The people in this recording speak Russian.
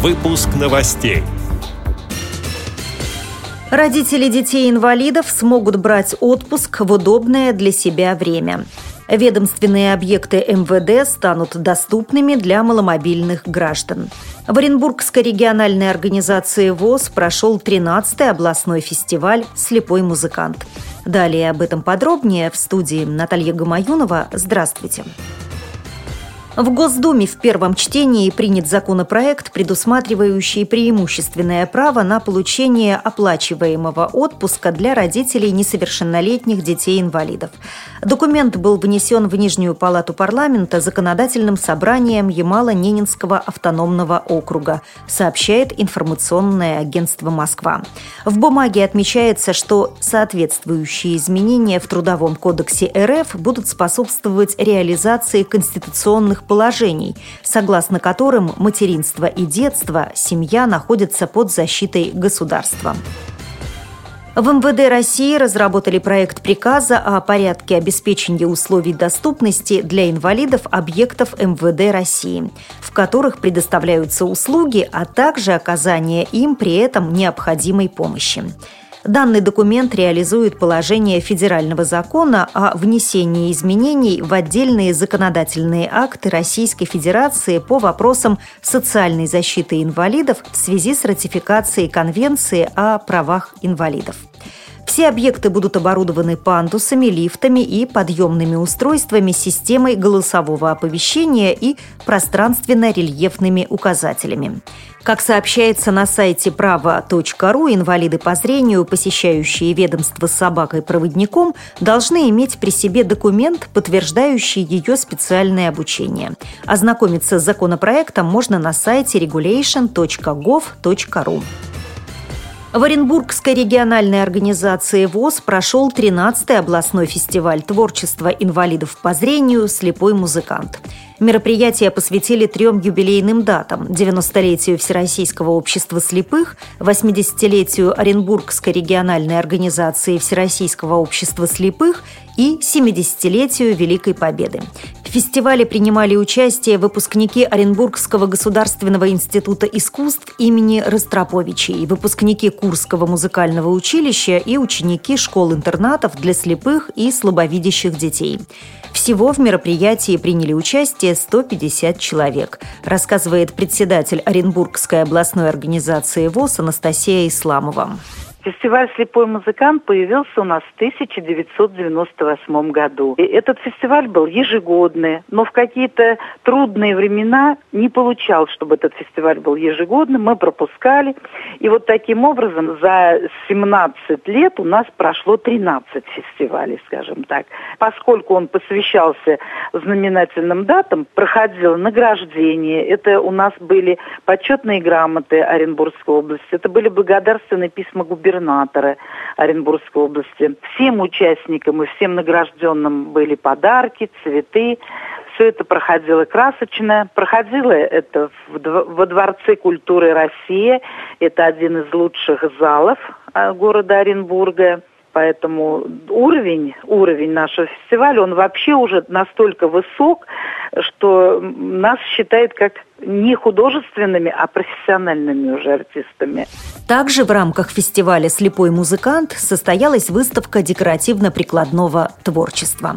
Выпуск новостей. Родители детей-инвалидов смогут брать отпуск в удобное для себя время. Ведомственные объекты МВД станут доступными для маломобильных граждан. В Оренбургской региональной организации ВОЗ прошел 13-й областной фестиваль «Слепой музыкант». Далее об этом подробнее в студии Наталья Гамаюнова. Здравствуйте. Здравствуйте. В Госдуме в первом чтении принят законопроект, предусматривающий преимущественное право на получение оплачиваемого отпуска для родителей несовершеннолетних детей-инвалидов. Документ был внесен в Нижнюю палату парламента законодательным собранием Ямало-Ненинского автономного округа, сообщает информационное агентство «Москва». В бумаге отмечается, что соответствующие изменения в Трудовом кодексе РФ будут способствовать реализации конституционных положений, согласно которым материнство и детство, семья находятся под защитой государства. В МВД России разработали проект приказа о порядке обеспечения условий доступности для инвалидов объектов МВД России, в которых предоставляются услуги, а также оказание им при этом необходимой помощи. Данный документ реализует положение федерального закона о внесении изменений в отдельные законодательные акты Российской Федерации по вопросам социальной защиты инвалидов в связи с ратификацией Конвенции о правах инвалидов. Все объекты будут оборудованы пандусами, лифтами и подъемными устройствами системой голосового оповещения и пространственно-рельефными указателями. Как сообщается на сайте право.ру, инвалиды по зрению, посещающие ведомство с собакой-проводником, должны иметь при себе документ, подтверждающий ее специальное обучение. Ознакомиться с законопроектом можно на сайте regulation.gov.ru. В Оренбургской региональной организации ВОЗ прошел 13-й областной фестиваль творчества инвалидов по зрению «Слепой музыкант». Мероприятие посвятили трем юбилейным датам – 90-летию Всероссийского общества слепых, 80-летию Оренбургской региональной организации Всероссийского общества слепых и 70-летию Великой Победы. В фестивале принимали участие выпускники Оренбургского государственного института искусств имени Ростроповичей, выпускники Курского музыкального училища и ученики школ-интернатов для слепых и слабовидящих детей. Всего в мероприятии приняли участие 150 человек, рассказывает председатель Оренбургской областной организации ВОЗ Анастасия Исламова. Фестиваль «Слепой музыкант» появился у нас в 1998 году. И этот фестиваль был ежегодный, но в какие-то трудные времена не получал, чтобы этот фестиваль был ежегодным, мы пропускали. И вот таким образом за 17 лет у нас прошло 13 фестивалей, скажем так. Поскольку он посвящался знаменательным датам, проходило награждение, это у нас были почетные грамоты Оренбургской области, это были благодарственные письма губернатора, губернатора Оренбургской области. Всем участникам и всем награжденным были подарки, цветы. Все это проходило красочно. Проходило это во Дворце культуры России. Это один из лучших залов а, города Оренбурга. Поэтому уровень, уровень нашего фестиваля, он вообще уже настолько высок, что нас считает как не художественными, а профессиональными уже артистами. Также в рамках фестиваля «Слепой музыкант» состоялась выставка декоративно-прикладного творчества.